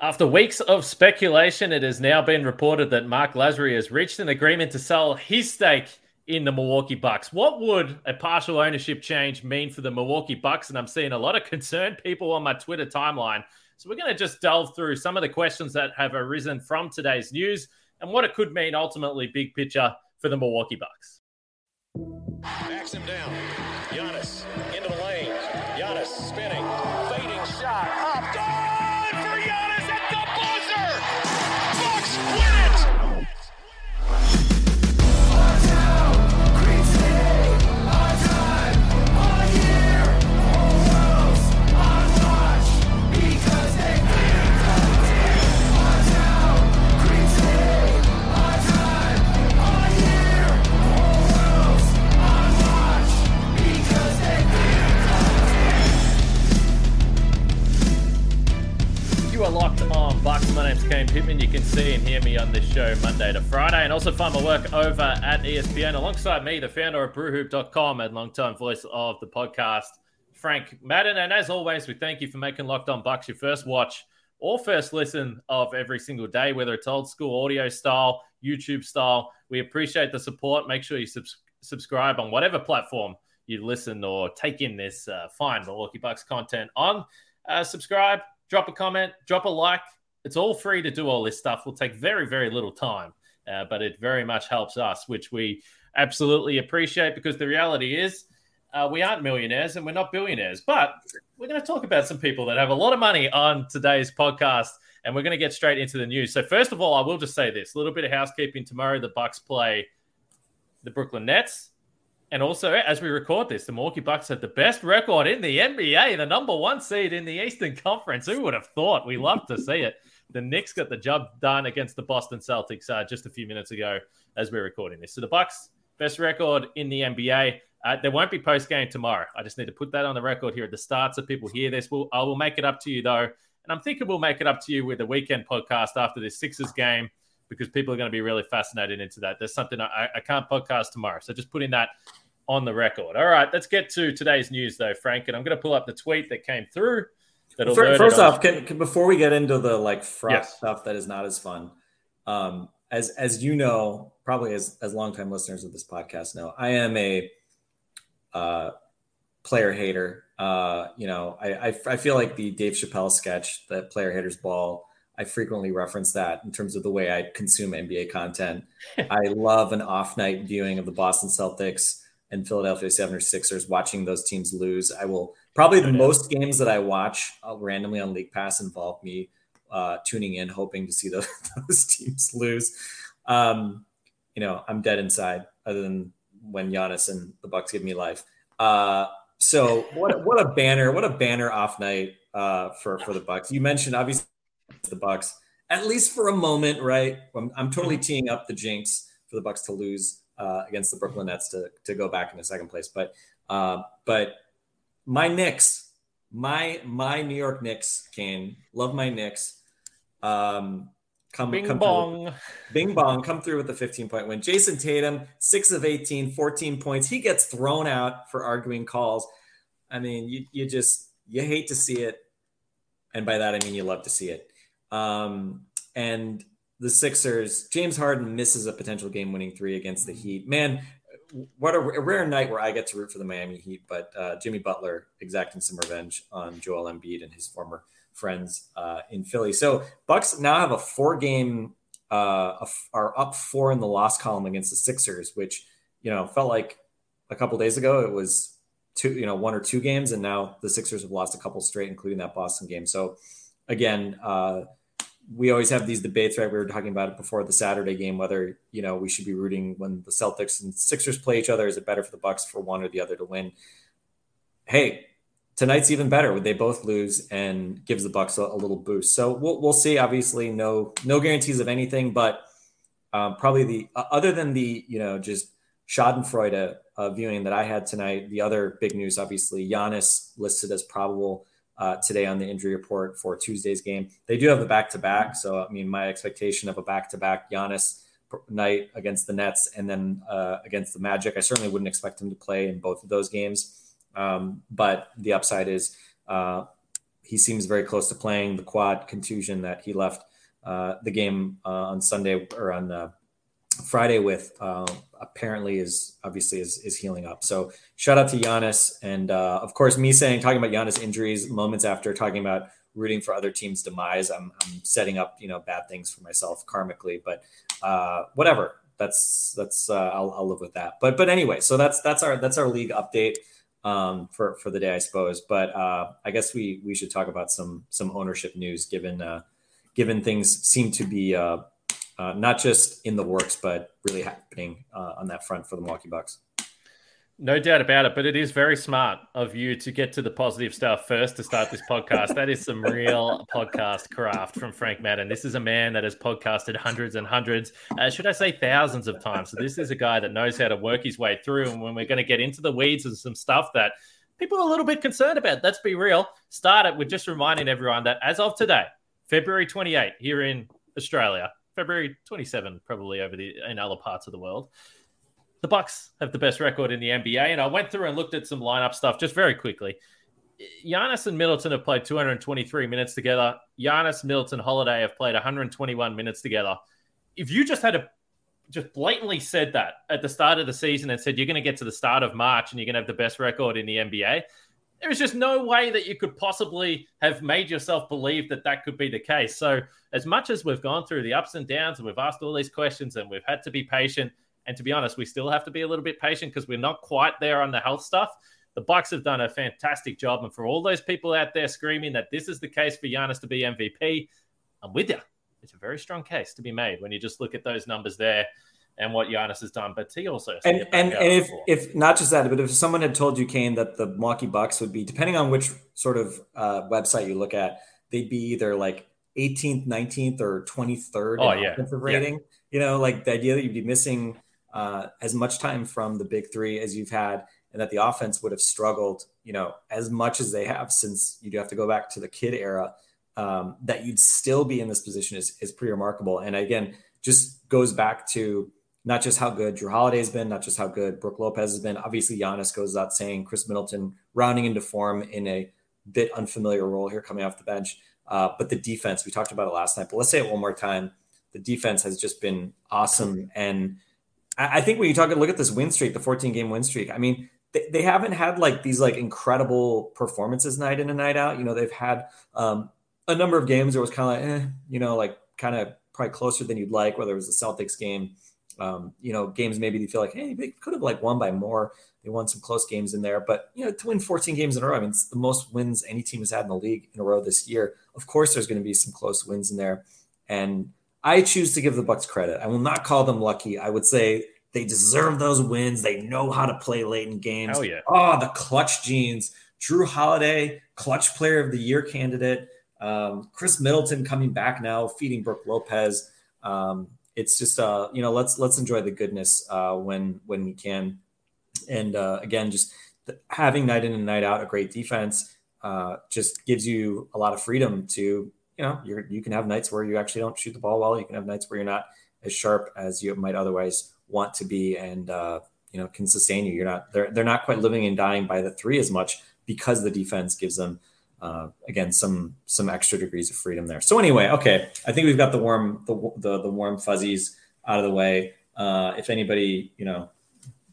After weeks of speculation, it has now been reported that Marc Lasry has reached an agreement to sell his stake in the Milwaukee Bucks. What would a partial ownership change mean for the Milwaukee Bucks? And I'm seeing a lot of concerned people on my Twitter timeline. So we're going to just delve through some of the questions that have arisen from today's news and what it could mean ultimately, big picture, for the Milwaukee Bucks. Backs him down. Giannis into the lane. Giannis spinning. Locked on Bucks. My name's Kane Pittman. You can see and hear me on this show Monday to Friday, and also find my work over at ESPN alongside me, the founder of BrewHoop.com and longtime voice of the podcast, Frank Madden. And as always, we thank you for making Locked On Bucks your first watch or first listen of every single day, whether it's old school audio style, YouTube style. We appreciate the support. Make sure you subs- subscribe on whatever platform you listen or take in this uh, fine Milwaukee Bucks content on. Uh, subscribe, drop a comment, drop a like. It's all free to do all this stuff. Will take very, very little time, uh, but it very much helps us, which we absolutely appreciate because the reality is uh, we aren't millionaires and we're not billionaires. But we're going to talk about some people that have a lot of money on today's podcast, and we're going to get straight into the news. So first of all, I will just say this: a little bit of housekeeping. Tomorrow, the Bucks play the Brooklyn Nets. And also, as we record this, the Milwaukee Bucks had the best record in the NBA, the number one seed in the Eastern Conference. Who would have thought? We love to see it. The Knicks got the job done against the Boston Celtics uh, just a few minutes ago as we're recording this. So the Bucks best record in the NBA. Uh, there won't be post game tomorrow. I just need to put that on the record here at the start so people hear this. We'll, I will make it up to you though, and I'm thinking we'll make it up to you with a weekend podcast after this Sixers game because people are going to be really fascinated into that. There's something I, I can't podcast tomorrow, so just putting that on the record. All right, let's get to today's news though, Frank, and I'm going to pull up the tweet that came through. First off, can, can, before we get into the like froth Yes. stuff that is not as fun, um, as as you know, probably as as longtime listeners of this podcast know, I am a uh, player hater. Uh, you know, I, I I feel like the Dave Chappelle sketch, that player haters ball. I frequently reference that in terms of the way I consume NBA content. I love an off night viewing of the Boston Celtics and Philadelphia 76ers, watching those teams lose. I will probably the most games that I watch uh, randomly on League Pass involve me uh, tuning in, hoping to see those, those teams lose. Um, you know, I'm dead inside, other than when Giannis and the Bucks give me life. Uh, so what a- what a banner, what a banner off night uh, for for the Bucks. You mentioned obviously the Bucks, at least for a moment, right? I'm, I'm totally teeing up the jinx for the Bucks to lose uh, against the Brooklyn Nets to to go back into second place, but uh, but my Knicks, my my New York Knicks, Kane, love my Knicks. Um, come Bing come through- bong. Bing bong, come through with the 15 point win. Jayson Tatum, six of 18, 14 points. He gets thrown out for arguing calls. I mean, you, you just, you hate to see it. And by that, I mean, you love to see it. Um, and the Sixers, James Harden misses a potential game winning three against the Heat. Man, what a, rare night where I get to root for the Miami Heat, but uh, Jimmy Butler exacting some revenge on Joel Embiid and his former friends uh, in Philly. So Bucks now have a four game uh, are up four in the loss column against the Sixers, which you know felt like a couple days ago it was two, you know, one or two games, and now the Sixers have lost a couple straight, including that Boston game. So again, uh, we always have these debates, right? We were talking about it before the Saturday game, whether you know we should be rooting when the Celtics and Sixers play each other. Is it better for the Bucks for one or the other to win? Hey, tonight's even better. Would they both lose and gives the Bucks a, a little boost? So we'll we'll see. Obviously, no no guarantees of anything, but um, probably the uh, other than the you know just Schadenfreude uh, viewing that I had tonight. The other big news, obviously, Giannis listed as probable uh, today on the injury report for Tuesday's game. They do have the back to back, so I mean, my expectation of a back to back Giannis night against the Nets and then uh, against the Magic. I certainly wouldn't expect him to play in both of those games, um, but the upside is uh, he seems very close to playing the quad contusion that he left uh, the game uh, on Sunday or on uh, Friday with apparently is obviously is, is healing up. So shout out to Giannis and uh, of course me saying talking about Giannis injuries moments after talking about rooting for other teams' demise. I'm, I'm setting up you know bad things for myself karmically, but uh, whatever. That's that's uh, I'll, I'll live with that. But but anyway, so that's that's our that's our league update um, for for the day, I suppose. But uh, I guess we we should talk about some some ownership news given uh, given things seem to be uh, uh, not just in the works, but really happening uh, on that front for the Milwaukee Bucks. No doubt about it, but it is very smart of you to get to the positive stuff first to start this podcast. that is some real podcast craft from Frank Madden. This is a man that has podcasted hundreds and hundreds, uh, should I say thousands of times. So this is a guy that knows how to work his way through. And when we're going to get into the weeds and some stuff that people are a little bit concerned about, let's be real. Start it with just reminding everyone that as of today, February 28 here in Australia, February 27 probably over the in other parts of the world the Bucks have the best record in the NBA, and I went through and looked at some lineup stuff just very quickly. Giannis and Middleton have played 223 minutes together. Giannis, Middleton, Holiday have played 121 minutes together. If you just had a just blatantly said that at the start of the season and said you're going to get to the start of March and you're going to have the best record in the NBA, there was just no way that you could possibly have made yourself believe that that could be the case. So, as much as we've gone through the ups and downs and we've asked all these questions and we've had to be patient, and to be honest, we still have to be a little bit patient because we're not quite there on the health stuff. The Bucks have done a fantastic job, and for all those people out there screaming that this is the case for Giannis to be MVP, I'm with you. It's a very strong case to be made when you just look at those numbers there and what Giannis has done. But he also and and, and if if not just that, but if someone had told you Kane that the Milwaukee Bucks would be, depending on which sort of uh, website you look at, they'd be either like 18th, 19th, or 23rd oh, in yeah. offensive rating. Yeah. You know, like the idea that you'd be missing uh, as much time from the big three as you've had, and that the offense would have struggled, you know, as much as they have since you do have to go back to the Kidd era. Um, that you'd still be in this position is is pretty remarkable. And again, just goes back to not just how good Jrue Holiday's been, not just how good Brook Lopez has been. Obviously, Giannis goes out saying Khris Middleton rounding into form in a bit unfamiliar role here coming off the bench. Uh, but the defense, we talked about it last night, but let's say it one more time. The defense has just been awesome. And I think when you talk, look at this win streak, the 14 game win streak. I mean, they, they haven't had like these like incredible performances night in and night out. You know, they've had um, a number of games where it was kind of like, eh, you know, like kind of probably closer than you'd like, whether it was the Celtics game. Um, you know, games maybe they feel like, hey, they could have like won by more. They won some close games in there, but you know, to win 14 games in a row, I mean, it's the most wins any team has had in the league in a row this year. Of course, there's going to be some close wins in there, and I choose to give the Bucks credit. I will not call them lucky. I would say they deserve those wins. They know how to play late in games. Oh yeah. Oh, the clutch genes. Jrue Holiday, clutch player of the year candidate. Um, Khris Middleton coming back now, feeding Brook Lopez. Um, it's just uh, you know, let's let's enjoy the goodness uh, when when we can. And uh, again, just having night in and night out a great defense uh, just gives you a lot of freedom to you know you you can have nights where you actually don't shoot the ball well. You can have nights where you're not as sharp as you might otherwise want to be, and uh, you know can sustain you. You're not they're they're not quite living and dying by the three as much because the defense gives them uh, again some some extra degrees of freedom there. So anyway, okay, I think we've got the warm the the, the warm fuzzies out of the way. Uh, if anybody you know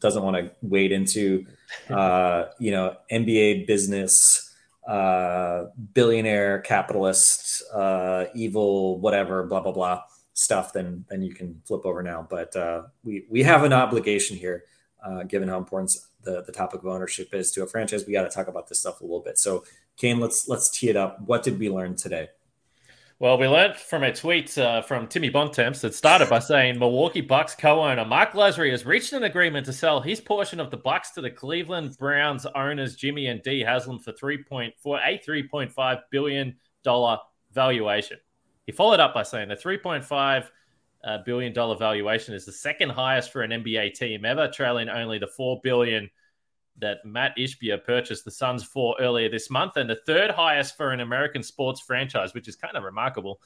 doesn't want to wade into uh, you know NBA business uh, billionaire, capitalist, uh, evil, whatever, blah blah blah stuff, then then you can flip over now. But uh, we we have an obligation here, uh, given how important the the topic of ownership is to a franchise. We got to talk about this stuff a little bit. So, Kane, let's let's tee it up. What did we learn today? Well, we learned from a tweet uh, from Timmy Bontemps that started by saying Milwaukee Bucks co-owner Marc Lasry has reached an agreement to sell his portion of the Bucks to the Cleveland Browns owners Jimmy and Dee Haslam for three point for a three point five billion dollar valuation. He followed up by saying the three point five uh, billion dollar valuation is the second highest for an NBA team ever, trailing only the four billion billion that Matt Ishbia purchased the Suns for earlier this month, and the third highest for an American sports franchise, which is kind of remarkable,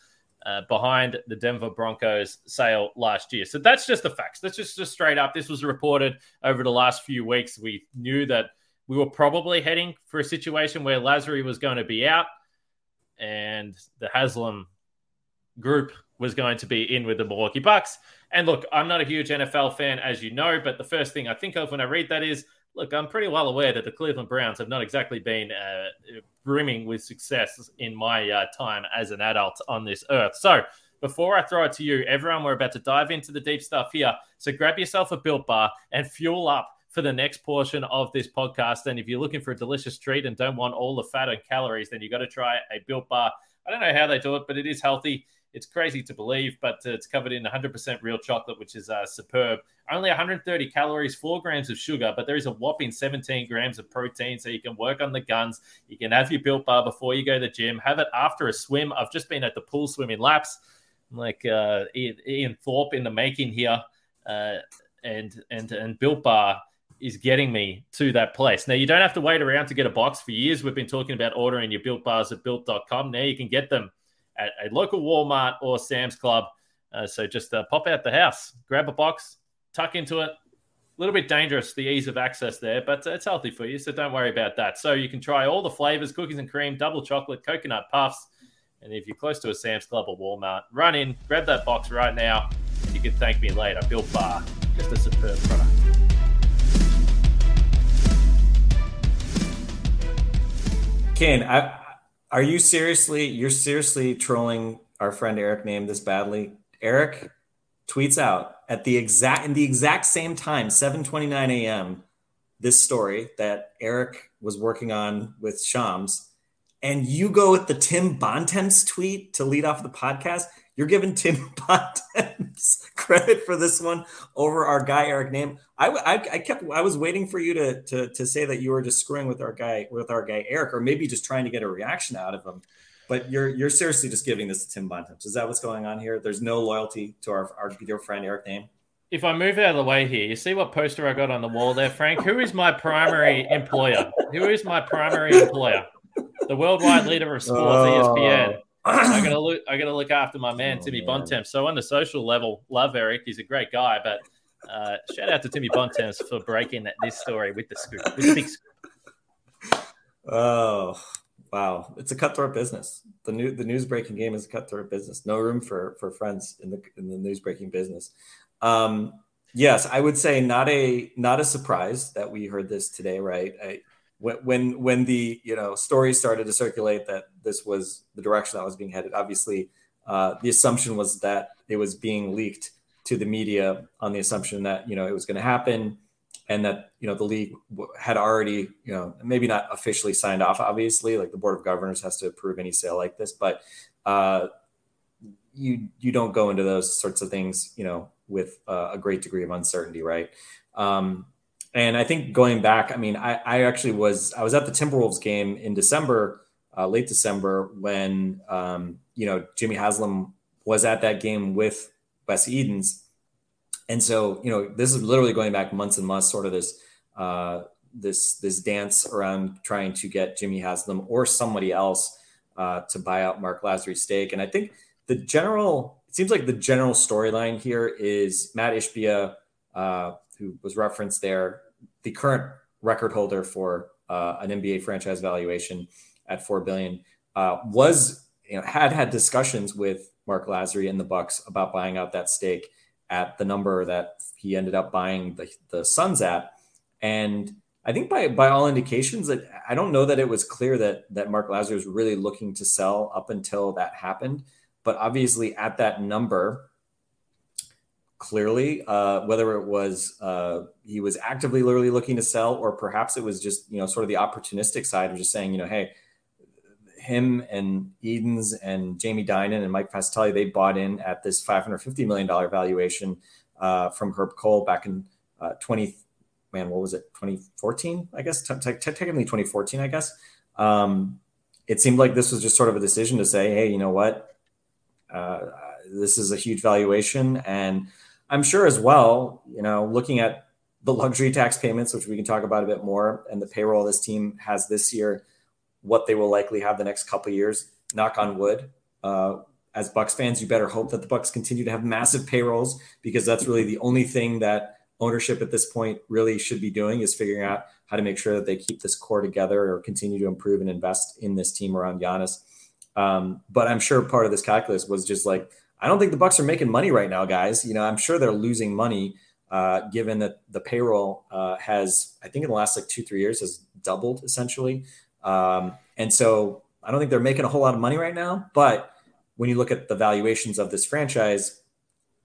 uh, behind the Denver Broncos sale last year. So that's just the facts. That's just, just straight up. This was reported over the last few weeks. We knew that we were probably heading for a situation where Lasry was going to be out. and the Haslam group was going to be in with the Milwaukee Bucks. And look, I'm not a huge NFL fan, as you know, but the first thing I think of when I read that is look, I'm pretty well aware that the Cleveland Browns have not exactly been uh, brimming with success in my uh, time as an adult on this earth. So, before I throw it to you, everyone, we're about to dive into the deep stuff here. So, grab yourself a built bar and fuel up for the next portion of this podcast. And if you're looking for a delicious treat and don't want all the fat and calories, then you got to try a built bar. I don't know how they do it, but it is healthy. It's crazy to believe, but uh, it's covered in 100% real chocolate, which is uh, superb. Only 130 calories, four grams of sugar, but there is a whopping 17 grams of protein. So you can work on the guns. You can have your built bar before you go to the gym, have it after a swim. I've just been at the pool swimming laps, like uh, Ian Thorpe in the making here. Uh, and and and built bar is getting me to that place. Now, you don't have to wait around to get a box. For years, we've been talking about ordering your built bars at built.com. Now you can get them at a local Walmart or Sam's Club. Uh, so just uh, pop out the house, grab a box, tuck into it. A little bit dangerous, the ease of access there, but it's healthy for you. So don't worry about that. So you can try all the flavors cookies and cream, double chocolate, coconut puffs. And if you're close to a Sam's Club or Walmart, run in, grab that box right now, you can thank me later. Built Bar, just a superb product. Kane, I, are you seriously? You're seriously trolling our friend Eric Nehm this badly? Eric tweets out at the exact in the exact same time, 7:29 a.m. This story that Eric was working on with Shams, and you go with the Tim Bontemps tweet to lead off the podcast. You're giving Tim Bontemps credit for this one over our guy Eric Nehm. I, I, I, kept I was waiting for you to, to to say that you were just screwing with our guy with our guy Eric, or maybe just trying to get a reaction out of him. But you're you're seriously just giving this to Tim Bontemps. Is that what's going on here? There's no loyalty to our our dear friend Eric Nehm. If I move out of the way here, you see what poster I got on the wall there, Frank? Who is my primary employer? Who is my primary employer? The worldwide leader of sports, oh. ESPN. I gotta look. I gotta look after my man oh, Timmy man. Bontemps. So on the social level, love Eric. He's a great guy, but uh, shout out to Timmy Bontemps for breaking that, this story with the scoop, with big scoop. Oh wow, it's a cutthroat business. The new the news breaking game is a cutthroat business. No room for for friends in the in the news breaking business. Um, yes, I would say not a not a surprise that we heard this today. Right, I, when when the you know stories started to circulate that this was the direction that was being headed obviously uh, the assumption was that it was being leaked to the media on the assumption that you know it was going to happen and that you know the league had already you know maybe not officially signed off obviously like the board of governors has to approve any sale like this but uh, you you don't go into those sorts of things you know with uh, a great degree of uncertainty right? Um, and I think going back, I mean, I, I actually was I was at the Timberwolves game in December, uh, late December, when um, you know Jimmy Haslam was at that game with Wes Edens, and so you know this is literally going back months and months, sort of this uh, this this dance around trying to get Jimmy Haslam or somebody else uh, to buy out Marc Lasry's stake, and I think the general it seems like the general storyline here is Matt Ishbia. Who was referenced there, the current record holder for uh, an NBA franchise valuation at four billion, uh, was you know had had discussions with Marc Lasry and the Bucks about buying out that stake at the number that he ended up buying the, the Suns at, and I think by by all indications that I don't know that it was clear that that Marc Lasry was really looking to sell up until that happened, but obviously at that number clearly, uh, whether it was uh, he was actively literally looking to sell, or perhaps it was just you know sort of the opportunistic side of just saying you know hey, him and Edens and Jamie Dinan and Mike Fascitelli they bought in at this 550 million dollar valuation uh, from Herb Kohl back in uh, 20 man what was it? 2014 I guess? Technically 2014 I guess. Um, it seemed like this was just sort of a decision to say hey you know what? Uh, this is a huge valuation and I'm sure as well, you know, looking at the luxury tax payments, which we can talk about a bit more, and the payroll this team has this year, what they will likely have the next couple years. Knock on wood. Uh, as Bucks fans, you better hope that the Bucks continue to have massive payrolls because that's really the only thing that ownership at this point really should be doing is figuring out how to make sure that they keep this core together or continue to improve and invest in this team around Giannis. Um, but I'm sure part of this calculus was just like, I don't think the Bucks are making money right now, guys. You know, I'm sure they're losing money uh, given that the payroll uh, has, I think, in the last like two three years, has doubled essentially. Um, and so I don't think they're making a whole lot of money right now. But when you look at the valuations of this franchise,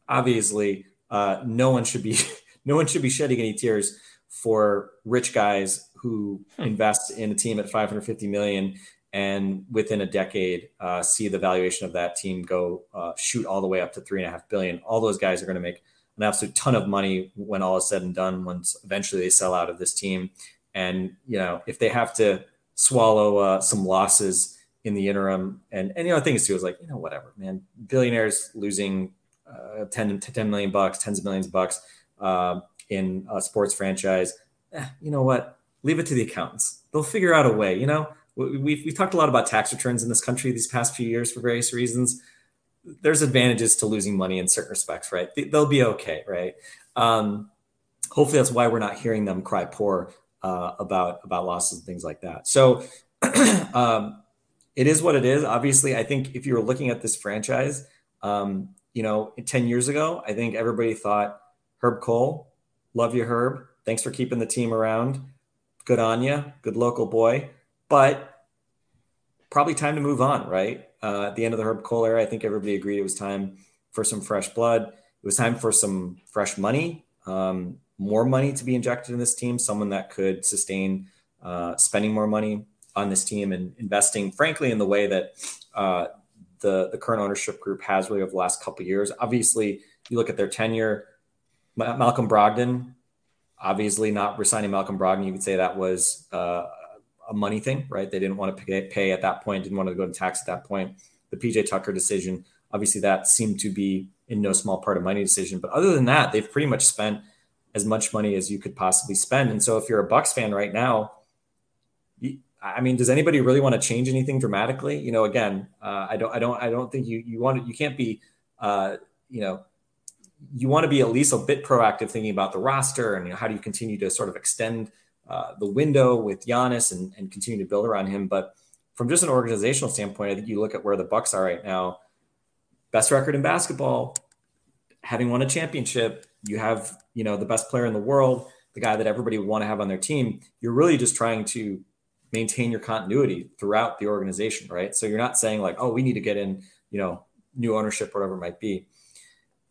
obviously, uh, no one should be no one should be shedding any tears for rich guys who hmm. invest in a team at 550 million and within a decade uh, see the valuation of that team go uh, shoot all the way up to three and a half billion. All those guys are going to make an absolute ton of money when all is said and done. Once eventually they sell out of this team, and you know if they have to swallow uh, some losses in the interim, and and you know the thing is too is like you know whatever man, billionaires losing uh, 10 to 10 million bucks, tens of millions of bucks uh, in a sports franchise. Eh, you know what? Leave it to the accountants. They'll figure out a way. You know, we've, we've talked a lot about tax returns in this country these past few years for various reasons. There's advantages to losing money in certain respects, right? They'll be okay, right? Um, hopefully, that's why we're not hearing them cry poor uh, about about losses and things like that. So, um, it is what it is. Obviously, I think if you were looking at this franchise, um, you know, 10 years ago, I think everybody thought Herb Kohl, love you, Herb. Thanks for keeping the team around. Good on you. Good local boy but probably time to move on, right? Uh, at the end of the Herb Kohl era, I think everybody agreed it was time for some fresh blood. It was time for some fresh money, um, more money to be injected in this team, someone that could sustain uh, spending more money on this team and investing, frankly, in the way that uh, the the current ownership group has really over the last couple years. Obviously, you look at their tenure. Malcolm Brogdon, obviously not resigning Malcolm Brogdon, you could say that was uh, a money thing, right? They didn't want to pay, pay at that point, didn't want to go to tax at that point. The PJ Tucker decision, obviously, that seemed to be in no small part a money decision. But other than that, they've pretty much spent as much money as you could possibly spend. And so, if you're a Bucks fan right now, I mean, does anybody really want to change anything dramatically? You know, again, uh, I don't, I don't, I don't think you you want to, you can't be, uh, you know, you want to be at least a bit proactive thinking about the roster and you know, how do you continue to sort of extend uh, the window with Giannis and, and continue to build around him. But from just an organizational standpoint, I think you look at where the Bucks are right now. Best record in basketball, having won a championship, you have you know the best player in the world, the guy that everybody would want to have on their team. You're really just trying to maintain your continuity throughout the organization, right? So you're not saying like, oh, we need to get in, you know, new ownership, whatever it might be.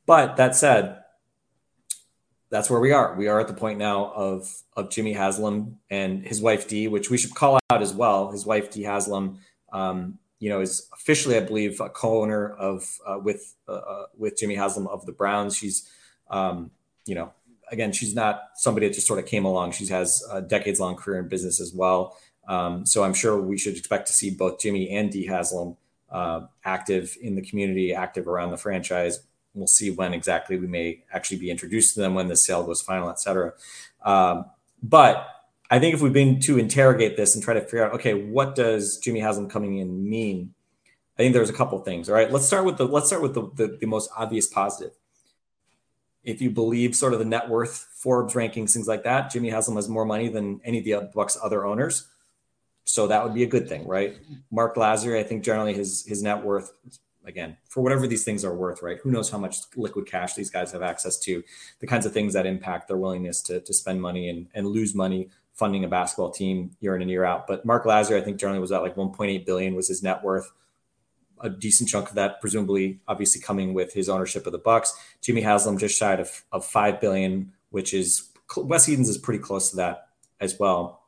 But that said, that's where we are. We are at the point now of of Jimmy Haslam and his wife Dee, which we should call out as well. His wife Dee Haslam, um, you know, is officially, I believe, a co-owner of uh, with uh, uh, with Jimmy Haslam of the Browns. She's, um, you know, again, she's not somebody that just sort of came along. She has a decades long career in business as well. Um, so I'm sure we should expect to see both Jimmy and Dee Haslam uh, active in the community, active around the franchise we'll see when exactly we may actually be introduced to them when the sale goes final, et cetera. Um, but I think if we've been to interrogate this and try to figure out, okay, what does Jimmy Haslam coming in mean? I think there's a couple things. All right, let's start with the let's start with the, the, the most obvious positive. If you believe sort of the net worth, Forbes rankings, things like that, Jimmy Haslam has more money than any of the Bucks other owners. So that would be a good thing, right? Marc Lasry, I think generally his his net worth again for whatever these things are worth right? Who knows how much liquid cash these guys have access to the kinds of things that impact their willingness to, to spend money and, and lose money funding a basketball team year in and year out. But Marc Lasry i think generally was at like 1.8 billion was his net worth. A decent chunk of that presumably obviously coming with his ownership of the bucks. Jimmy haslam just shy of, of 5 billion which is wes edens is pretty close to that as well.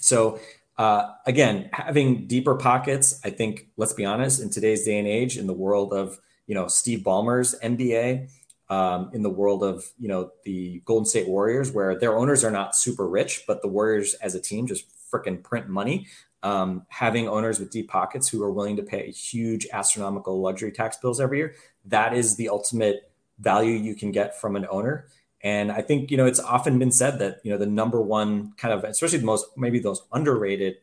So uh, again, having deeper pockets, I think, let's be honest, in today's day and age, in the world of, you know, Steve Ballmer's NBA, um, in the world of, you know, the Golden State Warriors, where their owners are not super rich, but the Warriors as a team just freaking print money. Um, having owners with deep pockets who are willing to pay huge astronomical luxury tax bills every year, that is the ultimate value you can get from an owner. And I think, you know, it's often been said that, you know, the number one kind of, especially the most, maybe those underrated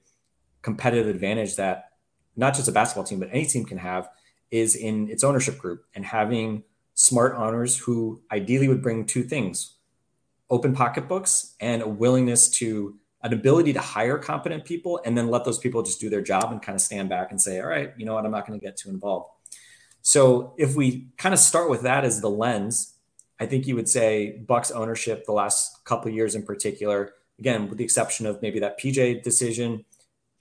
competitive advantage that not just a basketball team, but any team can have is in its ownership group and having smart owners who ideally would bring two things open pocketbooks and a willingness to an ability to hire competent people and then let those people just do their job and kind of stand back and say, all right, you know what, I'm not going to get too involved. So if we kind of start with that as the lens, I think you would say Bucks ownership the last couple years in particular, again, with the exception of maybe that PJ decision,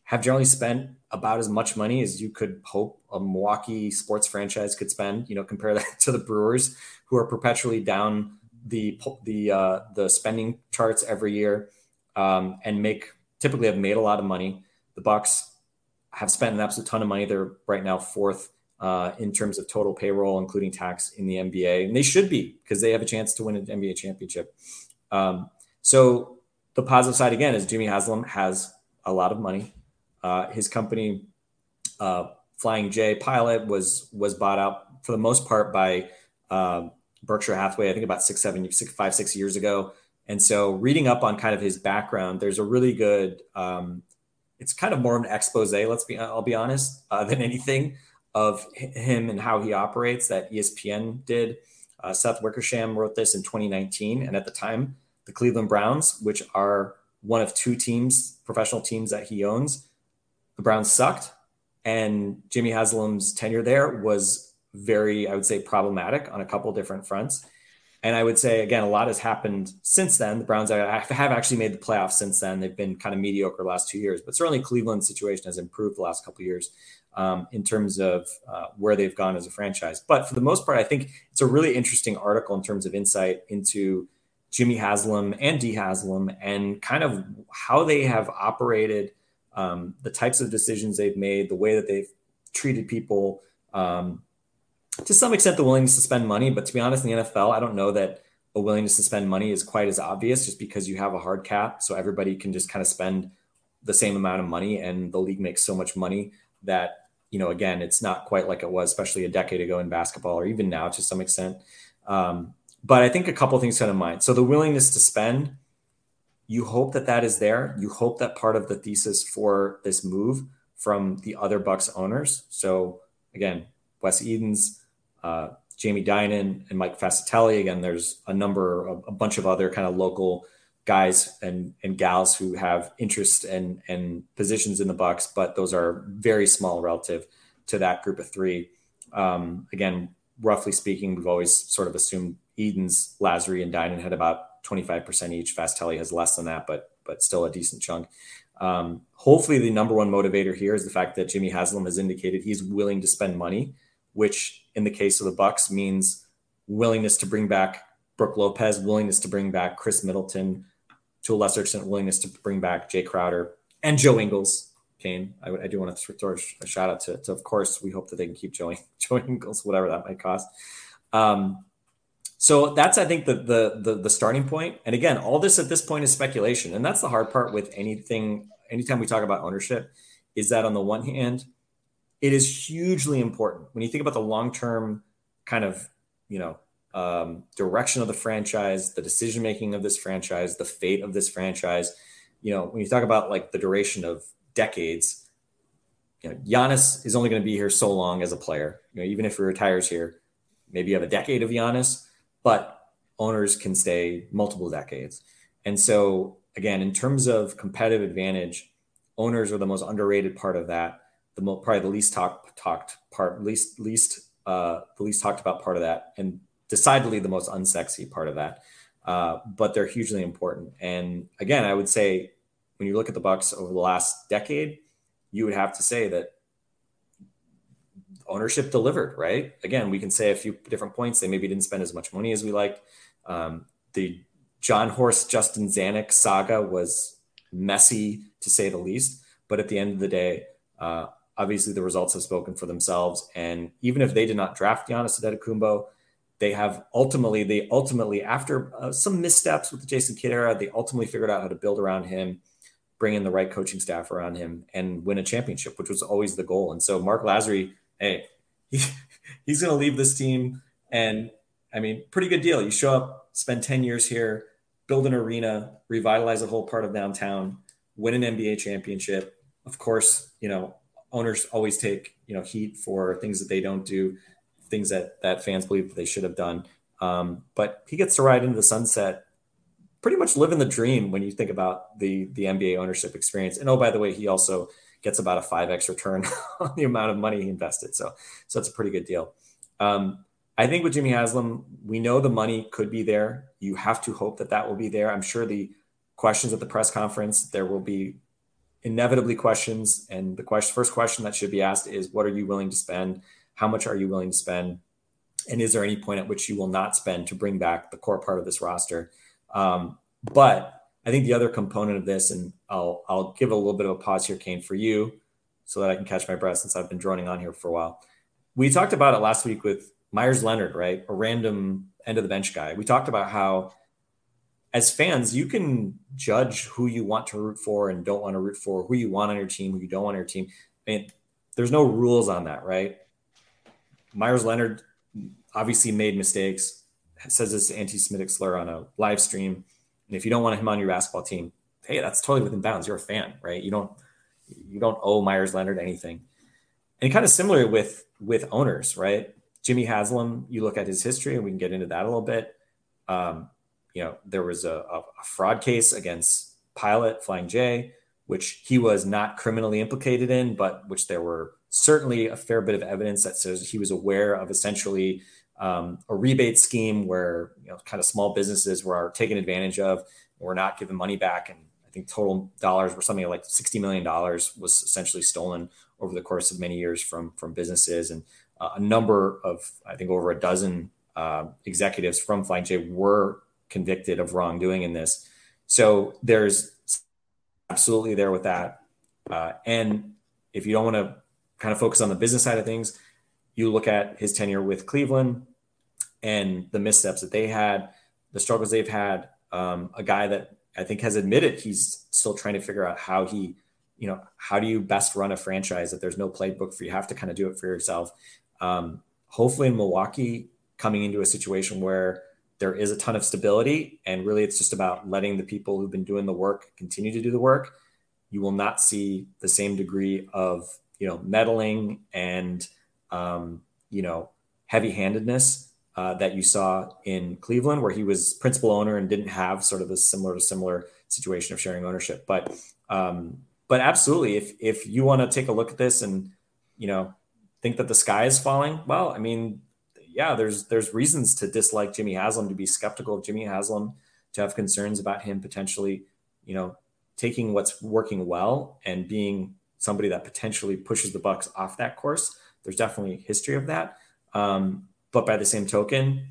have generally spent about as much money as you could hope a Milwaukee sports franchise could spend. You know, compare that to the Brewers, who are perpetually down the the uh, the spending charts every year, um, and make typically have made a lot of money. The Bucks have spent an absolute ton of money. They're right now fourth uh, in terms of total payroll, including tax in the NBA, and they should be because they have a chance to win an NBA championship. Um, so the positive side again is Jimmy Haslam has a lot of money. Uh, his company, uh, Flying J Pilot, was was bought out for the most part by uh, Berkshire Hathaway. I think about six, seven, six, five, six years ago. And so, reading up on kind of his background, there's a really good. Um, it's kind of more of an expose. Let's be. I'll be honest, uh, than anything of him and how he operates that ESPN did. Uh, Seth Wickersham wrote this in 2019, and at the time, the Cleveland Browns, which are one of two teams, professional teams that he owns, the Browns sucked, and Jimmy Haslam's tenure there was very, I would say, problematic on a couple different fronts. And I would say again, a lot has happened since then. The Browns have actually made the playoffs since then. They've been kind of mediocre last two years, but certainly Cleveland's situation has improved the last couple years um, in terms of uh, where they've gone as a franchise. But for the most part, I think it's a really interesting article in terms of insight into Jimmy Haslam and Dee Haslam and kind of how they have operated um, the types of decisions they've made, the way that they've treated people. Um, to some extent, the willingness to spend money. But to be honest, in the NFL, I don't know that a willingness to spend money is quite as obvious just because you have a hard cap. So everybody can just kind of spend the same amount of money and the league makes so much money that, you know, again, it's not quite like it was, especially a decade ago in basketball or even now to some extent. Um, but I think a couple things come to mind. So the willingness to spend, you hope that that is there. You hope that part of the thesis for this move from the other Bucks owners. So again, Wes Edens, uh, Jamie Dinan, and Mike Fascitelli. Again, there's a number, of, a bunch of other kind of local guys and and gals who have interest and and positions in the Bucks, but those are very small relative to that group of three. Um, again, roughly speaking, we've always sort of assumed Edens, Lasry, and Dinan had about 25% each. Fascitelli has less than that, but but still a decent chunk. Um, hopefully, the number one motivator here is the fact that Jimmy Haslam has indicated he's willing to spend money, which in the case of the Bucks means willingness to bring back Brook Lopez, willingness to bring back Khris Middleton, to a lesser extent, willingness to bring back Jae Crowder and Joe Ingles. Kane, I, I do want to throw a shout out to, to, of course, we hope that they can keep Joe, Joe Ingles, whatever that might cost. Um, so that's I think the, the the the starting point. And again, all this at this point is speculation, and that's the hard part with anything. Anytime we talk about ownership, is that on the one hand, it is hugely important when you think about the long term kind of you know um, direction of the franchise, the decision making of this franchise, the fate of this franchise. You know, when you talk about like the duration of decades, you know, Giannis is only going to be here so long as a player. You know, even if he retires here, maybe you have a decade of Giannis but owners can stay multiple decades. And so, again, in terms of competitive advantage, owners are the most underrated part of that. The most, probably the least talked talked part, least least uh, the least talked about part of that, and decidedly the most unsexy part of that. Uh, but they're hugely important. And again, I would say when you look at the Bucks over the last decade, you would have to say that ownership delivered, right? Again, we can say a few different points. They maybe didn't spend as much money as we liked. Um, the Jon Horst, Justin Zanik saga was messy to say the least. But at the end of the day, uh, obviously the results have spoken for themselves. And even if they did not draft Giannis Antetokounmpo, they have ultimately, they ultimately, after uh, some missteps with the Jason Kidd era, they ultimately figured out how to build around him, bring in the right coaching staff around him, and win a championship, which was always the goal. And so Marc Lasry hey, he, he's going to leave this team. And I mean, pretty good deal. You show up, spend 10 years here, build an arena, revitalize a whole part of downtown, win an NBA championship. Of course, you know, owners always take, you know, heat for things that they don't do, things that, that fans believe they should have done. Um, but he gets to ride into the sunset pretty much living the dream when you think about the the NBA ownership experience. And oh, by the way, he also gets about a five x return on the amount of money he invested. So so it's a pretty good deal. Um, I think with Jimmy Haslam, we know the money could be there. You have to hope that that will be there. I'm sure the questions at the press conference there will be inevitably questions, and the question, first question that should be asked is, "What are you willing to spend? How much are you willing to spend?" And is there any point at which you will not spend to bring back the core part of this roster? Um, but I think the other component of this, and I'll I'll give a little bit of a pause here, Kane, for you, so that I can catch my breath since I've been droning on here for a while. We talked about it last week with Meyers Leonard, right? A random end of the bench guy. We talked about how as fans, you can judge who you want to root for and don't want to root for, who you want on your team, who you don't want on your team. I mean, there's no rules on that, right? Meyers Leonard obviously made mistakes, says this anti-Semitic slur on a live stream. And if you don't want him on your basketball team, hey, that's totally within bounds. You're a fan, right? You don't you don't owe Meyers Leonard anything. And kind of similar with with owners, right? Jimmy Haslam, you look at his history, and we can get into that a little bit. Um, you know, there was a, a, fraud case against Pilot Flying J, which he was not criminally implicated in, but which there were certainly a fair bit of evidence that says he was aware of essentially um, a rebate scheme where you know kind of small businesses were taken advantage of, were not given money back, and I think total dollars were something like sixty million dollars was essentially stolen over the course of many years from from businesses, and uh, a number of I think over a dozen uh, executives from Flying J were convicted of wrongdoing in this. So there's absolutely there with that. Uh, and if you don't want to kind of focus on the business side of things, you look at his tenure with Cleveland and the missteps that they had, the struggles they've had. Um, a guy that I think has admitted he's still trying to figure out how he, you know, how do you best run a franchise that there's no playbook for you have to kind of do it for yourself. Um, hopefully in Milwaukee, coming into a situation where there is a ton of stability and really it's just about letting the people who've been doing the work continue to do the work you will not see the same degree of you know meddling and um, you know heavy handedness uh, that you saw in cleveland where he was principal owner and didn't have sort of a similar to similar situation of sharing ownership. But um, but absolutely if if you want to take a look at this and you know think that the sky is falling well i mean yeah, there's there's reasons to dislike Jimmy Haslam, to be skeptical of Jimmy Haslam, to have concerns about him potentially, you know, taking what's working well and being somebody that potentially pushes the Bucks off that course. There's definitely history of that. Um, but by the same token,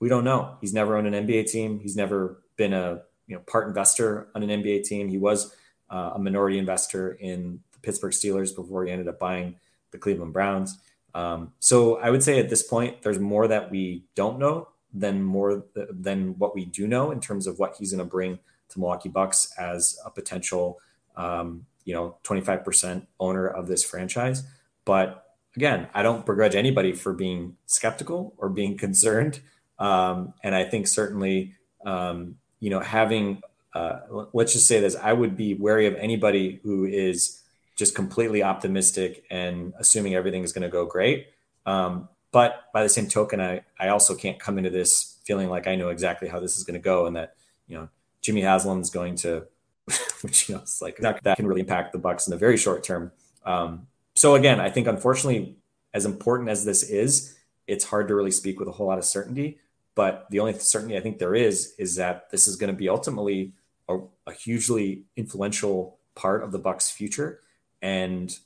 we don't know. He's never owned an NBA team. He's never been a you know part investor on an NBA team. He was uh, a minority investor in the Pittsburgh Steelers before he ended up buying the Cleveland Browns. Um, so I would say at this point, there's more that we don't know than more th- than what we do know in terms of what he's going to bring to Milwaukee Bucks as a potential, um, you know, 25% owner of this franchise. But again, I don't begrudge anybody for being skeptical or being concerned. Um, and I think certainly, um, you know, having, uh, let's just say this, I would be wary of anybody who is just completely optimistic and assuming everything is going to go great. Um, but by the same token, I, I also can't come into this feeling like I know exactly how this is going to go and that, you know, Jimmy Haslam is going to, which, you know, it's like that, that can really impact the Bucks in the very short term. Um, so again, I think unfortunately, as important as this is, it's hard to really speak with a whole lot of certainty. But the only certainty I think there is is that this is going to be ultimately a, a hugely influential part of the Bucks' future and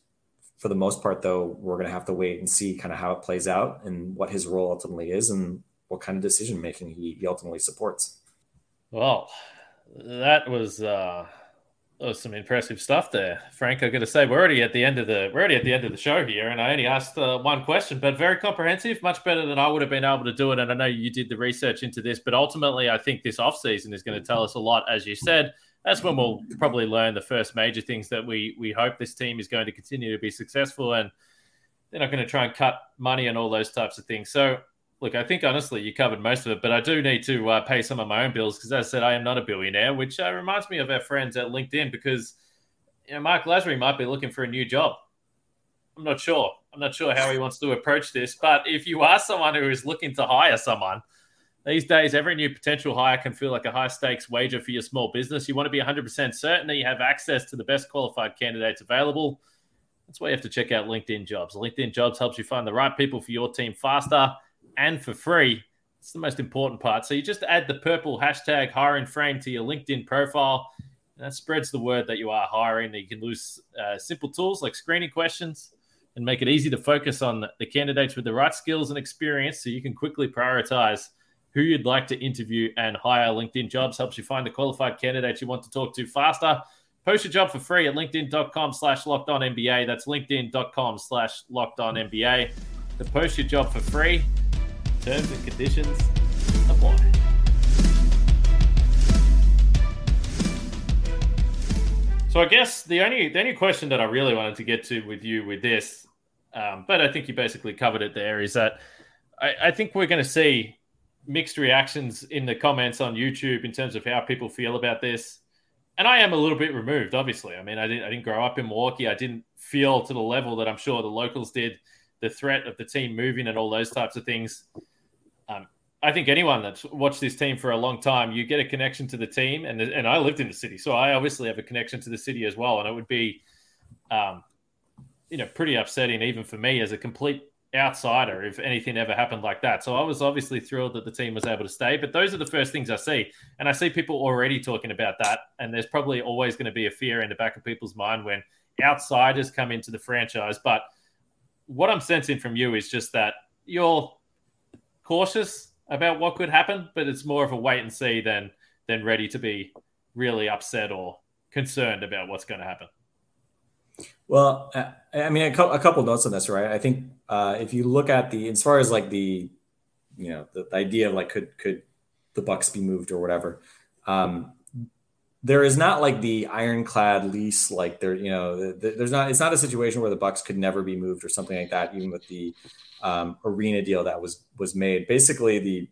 for the most part, though, we're going to have to wait and see kind of how it plays out and what his role ultimately is and what kind of decision making he, he ultimately supports. Well, that was uh, that was some impressive stuff there, Frank. I got to say, we're already at the end of the we're already at the end of the show here, and I only asked uh, one question, but very comprehensive, much better than I would have been able to do it. And I know you did the research into this, but ultimately, I think this off season is going to tell us a lot, as you said that's when we'll probably learn the first major things that we we hope this team is going to continue to be successful and they're not going to try and cut money and all those types of things. So, look, I think honestly you covered most of it, but I do need to uh, pay some of my own bills because, as I said, I am not a billionaire, which uh, reminds me of our friends at LinkedIn because you know Marc Lasry might be looking for a new job. I'm not sure. I'm not sure how he wants to approach this, but if you are someone who is looking to hire someone, These days, every new potential hire can feel like a high stakes wager for your small business. You want to be 100% certain that you have access to the best qualified candidates available. That's why you have to check out LinkedIn Jobs. LinkedIn Jobs helps you find the right people for your team faster and for free. It's the most important part. So you just add the purple hashtag hiring frame to your LinkedIn profile. And that spreads the word that you are hiring, you can use uh, simple tools like screening questions and make it easy to focus on the candidates with the right skills and experience so you can quickly prioritize who you'd like to interview and hire. LinkedIn Jobs helps you find the qualified candidates you want to talk to faster. Post your job for free at linkedin.com slash locked on NBA. That's linkedin.com slash locked on NBA. To post your job for free, terms and conditions apply. So I guess the only the only question that I really wanted to get to with you with this, um, but I think you basically covered it there, is that I, I think we're going to see mixed reactions in the comments on YouTube in terms of how people feel about this. And I am a little bit removed, obviously. I mean, I didn't, I didn't grow up in Milwaukee. I didn't feel to the level that I'm sure the locals did the threat of the team moving and all those types of things. I think anyone that's watched this team for a long time, you get a connection to the team, and and I lived in the city, so I obviously have a connection to the city as well, and it would be, um, you know, pretty upsetting even for me as a complete outsider if anything ever happened like that. So I was obviously thrilled that the team was able to stay. But those are the first things I see. And I see people already talking about that. And there's probably always going to be a fear in the back of people's mind when outsiders come into the franchise. But what I'm sensing from you is just that you're cautious about what could happen, but it's more of a wait and see than than ready to be really upset or concerned about what's going to happen. Well, I mean, a, couple notes on this, right? I think uh, if you look at the as far as like the you know the, the idea of like could could the Bucks be moved or whatever, um, there is not like the ironclad lease like there you know the, the, there's not it's not a situation where the Bucks could never be moved or something like that, even with the um, arena deal that was was made. Basically, the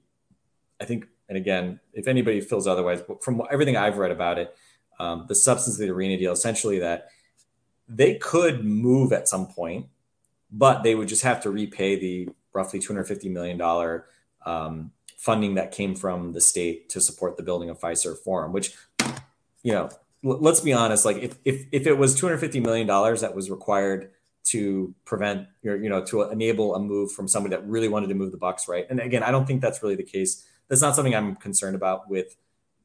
I think, and again, if anybody feels otherwise, from everything I've read about it, um, the substance of the arena deal essentially that they could move at some point, but they would just have to repay the roughly $250 million um, funding that came from the state to support the building of Fiserv Forum, which, you know, l- let's be honest, like if, if, if it was $250 million that was required to prevent your, you know, to enable a move from somebody that really wanted to move the Bucks, right? And again, I don't think that's really the case. That's not something I'm concerned about with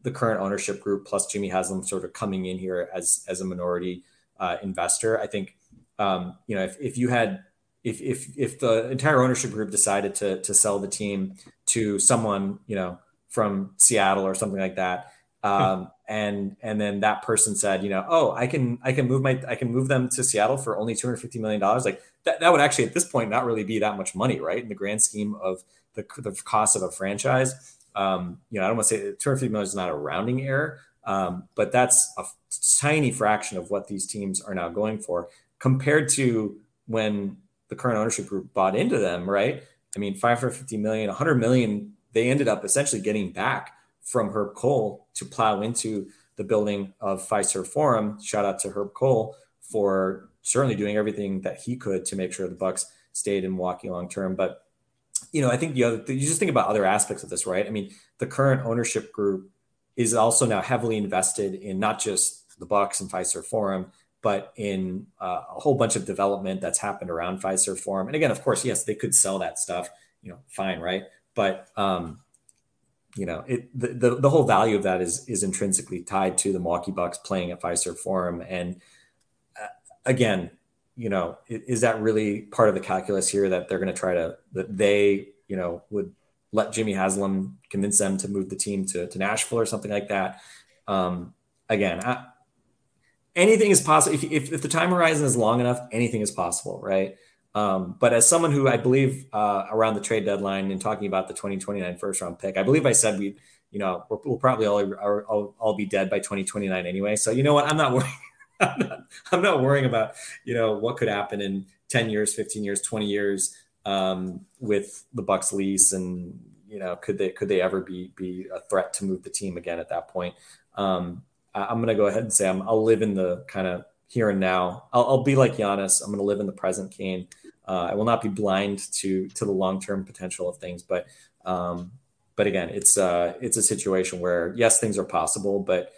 the current ownership group plus Jimmy Haslam sort of coming in here as as a minority uh, investor. I think um, you know if, if you had if, if if the entire ownership group decided to to sell the team to someone you know from Seattle or something like that, um, and and then that person said you know oh I can I can move my I can move them to Seattle for only two hundred fifty million dollars like that that would actually at this point not really be that much money right in the grand scheme of the the cost of a franchise. Um, you know I don't want to say two hundred fifty million is not a rounding error, um, but that's a tiny fraction of what these teams are now going for compared to when the current ownership group bought into them, right? I mean, 550 million, 100 million, they ended up essentially getting back from Herb Kohl to plow into the building of Fiserv Forum. Shout out to Herb Kohl for certainly doing everything that he could to make sure the Bucks stayed in Milwaukee long term. But you know, I think the other you just think about other aspects of this, right? I mean, the current ownership group is also now heavily invested in not just the Bucks and Fiserv Forum, but in uh, a whole bunch of development that's happened around Fiserv Forum. And again, of course, yes, they could sell that stuff, you know, fine, right? But um, you know, it the, the, the whole value of that is is intrinsically tied to the Milwaukee Bucks playing at Fiserv Forum. And uh, again, you know, is that really part of the calculus here that they're going to try to that they, you know, would let Jimmy Haslam convince them to move the team to, to Nashville or something like that. Um, again, I, anything is possible. If, if, if, the time horizon is long enough, anything is possible, right? Um, but as someone who I believe uh, around the trade deadline and talking about the 2029 first round pick, I believe I said we, you know, we will probably all, all, all be dead by 2029 anyway. So you know what? I'm not worrying. I'm not, I'm not worrying about you know what could happen in 10 years, 15 years, 20 years um, with the Bucks lease, and you know, could they could they ever be be a threat to move the team again at that point? Um, I, am going to go ahead and say i will live in the kind of here and now. I'll, I'll, be like Giannis. I'm going to live in the present, Kane. Uh, I will not be blind to to the long term potential of things, but um, but again, it's uh, it's a situation where yes, things are possible, but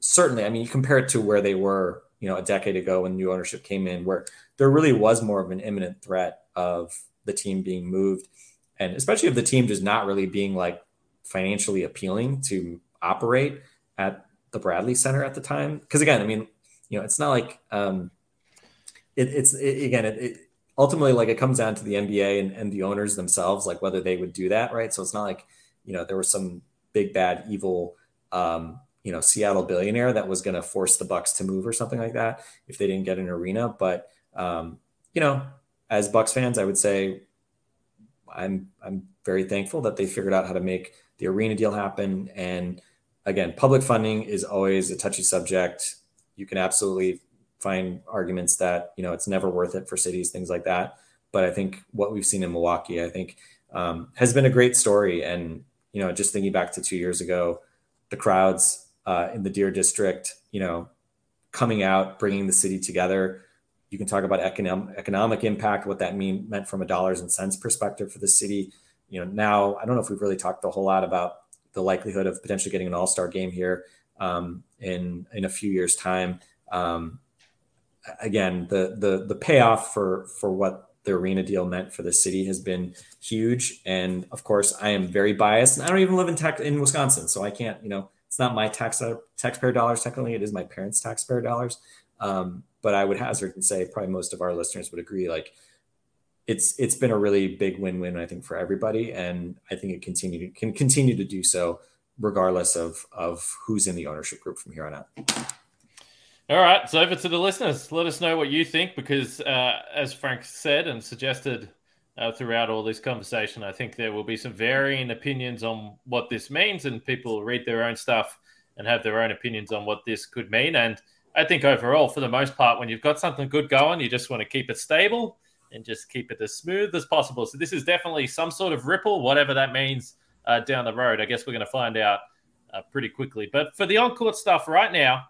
certainly, I mean, you compare it to where they were, you know, a decade ago when new ownership came in, where there really was more of an imminent threat of the team being moved, and especially of the team just not really being like financially appealing to operate at the Bradley Center at the time. Because again, I mean, you know, it's not like um, it, it's it, again, it, it, ultimately like it comes down to the NBA and, and the owners themselves, like whether they would do that, right? So it's not like you know there was some big bad evil um, you know Seattle billionaire that was going to force the Bucks to move or something like that if they didn't get an arena. But um, you know, as Bucks fans, I would say I'm I'm very thankful that they figured out how to make the arena deal happen. And again, public funding is always a touchy subject. You can absolutely find arguments that you know it's never worth it for cities, things like that. But I think what we've seen in Milwaukee, I think, um, has been a great story. And you know, just thinking back to two years ago, the crowds uh, in the Deer District, you know, coming out, bringing the city together. You can talk about economic economic impact, what that mean meant from a dollars and cents perspective for the city. You know, now I don't know if we've really talked a whole lot about the likelihood of potentially getting an All Star game here um, in in a few years' time. Um, again, the the the payoff for for what the arena deal meant for the city has been huge, and of course, I am very biased, and I don't even live in tech in Wisconsin, so I can't. You know, it's not my tax taxpayer dollars. Technically, it is my parents' taxpayer dollars. Um, but I would hazard and say probably most of our listeners would agree. Like, it's it's been a really big win-win, I think, for everybody, and I think it continue can continue to do so regardless of of who's in the ownership group from here on out. All right, so over to the listeners. Let us know what you think because, uh, as Frank said and suggested uh, throughout all this conversation, I think there will be some varying opinions on what this means, and people read their own stuff and have their own opinions on what this could mean. And I think overall, for the most part, when you've got something good going, you just want to keep it stable and just keep it as smooth as possible. So this is definitely some sort of ripple, whatever that means uh, down the road. I guess we're going to find out uh, pretty quickly. But for the on-court stuff right now,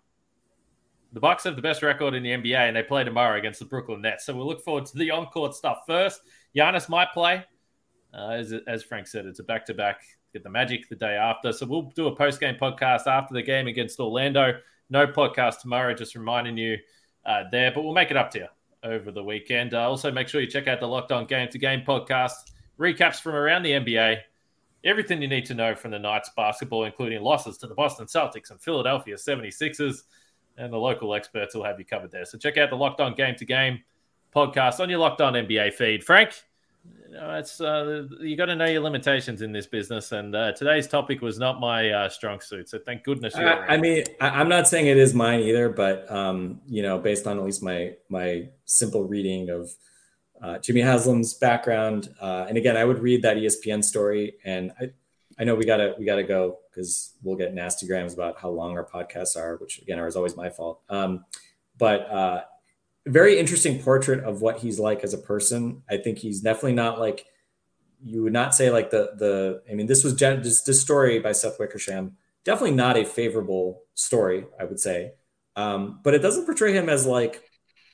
the Bucks have the best record in the NBA, and they play tomorrow against the Brooklyn Nets. So we'll look forward to the on-court stuff first. Giannis might play, uh, as as Frank said, it's a back-to-back. Get the Magic the day after, so we'll do a post-game podcast after the game against Orlando. No podcast tomorrow, just reminding you uh, there, but we'll make it up to you over the weekend. Uh, also, make sure you check out the Locked On Game to Game podcast, recaps from around the NBA, everything you need to know from the night's basketball, including losses to the Boston Celtics and Philadelphia 76ers and the local experts will have you covered there. So check out the Locked On Game to Game podcast on your Locked On NBA feed. Frank, you know, it's uh, you got to know your limitations in this business, and uh, today's topic was not my uh, strong suit. So thank goodness. I, I, mean, I, am not saying it is mine either, but um, you know, based on at least my my simple reading of uh, Jimmy Haslam's background, uh, and again, I would read that ESPN story, and I I know we gotta we gotta go because we'll get nasty grams about how long our podcasts are, which again are always my fault. Um, but uh, very interesting portrait of what he's like as a person. I think he's definitely not like you would not say like the the. I mean, this was this, this story by Seth Wickersham. Definitely not a favorable story, I would say. Um, but it doesn't portray him as like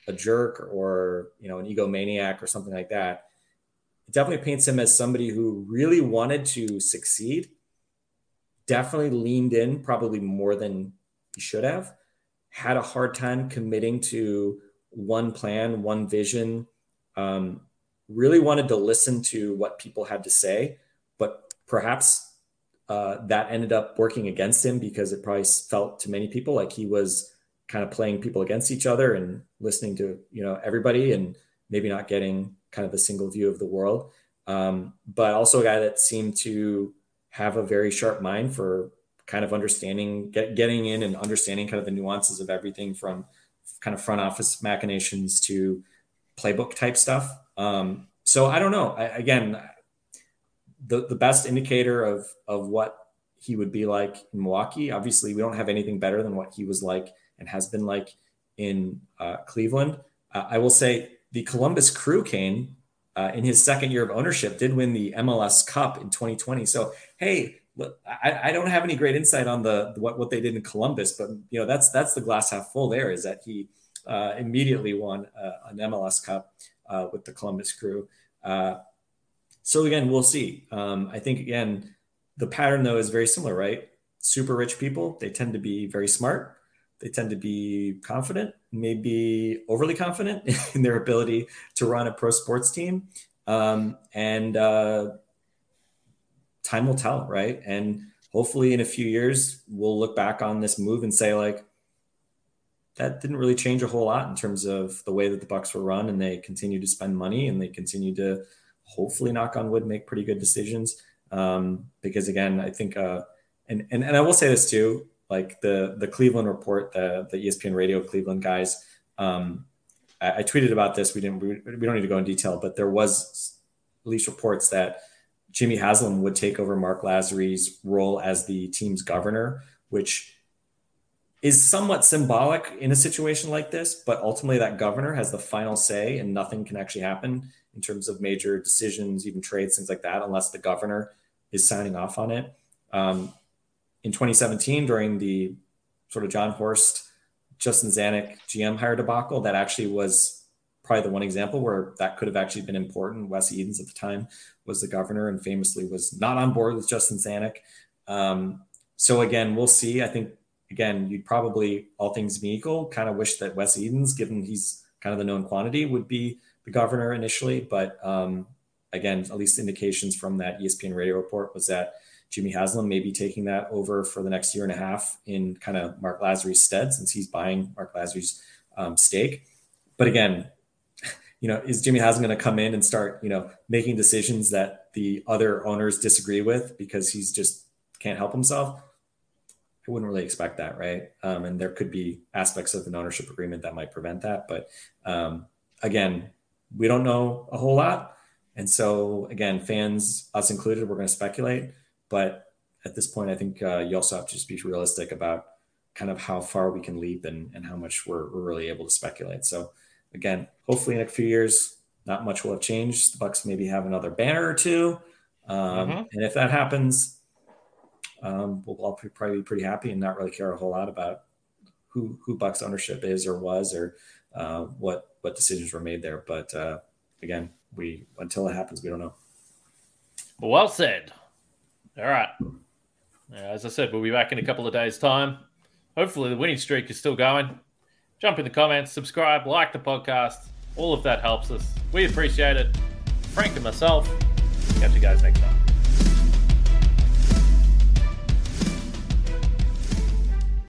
a jerk or you know an egomaniac or something like that it definitely paints him as somebody who really wanted to succeed, definitely leaned in probably more than he should have, had a hard time committing to one plan, one vision, um, really wanted to listen to what people had to say, but perhaps uh, that ended up working against him because it probably felt to many people like he was kind of playing people against each other and listening to you know everybody and maybe not getting kind of a single view of the world, um, but also a guy that seemed to have a very sharp mind for kind of understanding, get, getting in and understanding kind of the nuances of everything from kind of front office machinations to playbook type stuff. Um, so I don't know. I, again, the the best indicator of of what he would be like in Milwaukee. Obviously, we don't have anything better than what he was like and has been like in uh, Cleveland. Uh, I will say the Columbus Crew Kane uh, in his second year of ownership did win the MLS Cup in 2020. So hey, look, I, I don't have any great insight on the what what they did in Columbus, but you know that's that's the glass half full. There is that he uh, immediately won uh, an MLS Cup uh, with the Columbus Crew. So again, we'll see. Um, I think again, the pattern though is very similar, right? Super rich people, they tend to be very smart. They tend to be confident, maybe overly confident in their ability to run a pro sports team. Um, and uh, time will tell, right? And hopefully in a few years, we'll look back on this move and say, like, that didn't really change a whole lot in terms of the way that the Bucks were run, and they continue to spend money and they continue to hopefully knock on wood make pretty good decisions. Um, because again, I think, uh, and, and and I will say this too, like the the Cleveland report, the the ESPN Radio Cleveland guys. Um, I, I tweeted about this. We didn't. We, we don't need to go in detail, but there was at least reports that Jimmy Haslam would take over Marc Lasry's role as the team's governor, which is somewhat symbolic in a situation like this, but ultimately that governor has the final say and nothing can actually happen in terms of major decisions, even trades, things like that, unless the governor is signing off on it. Um, in 2017, during the sort of Jon Horst, Justin Zanik GM hire debacle, that actually was probably the one example where that could have actually been important. Wes Edens at the time was the governor and famously was not on board with Justin Zanik. Um, so again, we'll see. I think again, you'd probably, all things being equal, kind of wish that Wes Edens, given he's kind of the known quantity, would be the governor initially. But um, again, at least indications from that ESPN radio report was that Jimmy Haslam may be taking that over for the next year and a half in kind of Marc Lasry's stead, since he's buying Marc Lasry's um, stake. But again, you know, is Jimmy Haslam going to come in and start, you know, making decisions that the other owners disagree with because he's just can't help himself? I wouldn't really expect that, right? Um, and there could be aspects of an ownership agreement that might prevent that. But um, again, we don't know a whole lot. And so, again, fans, us included, we're going to speculate. But at this point, I think uh, you also have to just be realistic about kind of how far we can leap and, and how much we're, we're really able to speculate. So, again, hopefully in a few years, not much will have changed. The Bucks maybe have another banner or two. Um, mm-hmm. And if that happens, um, we'll all probably be pretty happy and not really care a whole lot about who who Bucks ownership is or was or uh, what what decisions were made there. But uh, again, we until it happens, we don't know. Well said. All right. As I said, we'll be back in a couple of days' time. Hopefully, the winning streak is still going. Jump in the comments, subscribe, like the podcast. All of that helps us. We appreciate it. Frank and myself. Catch you guys next time.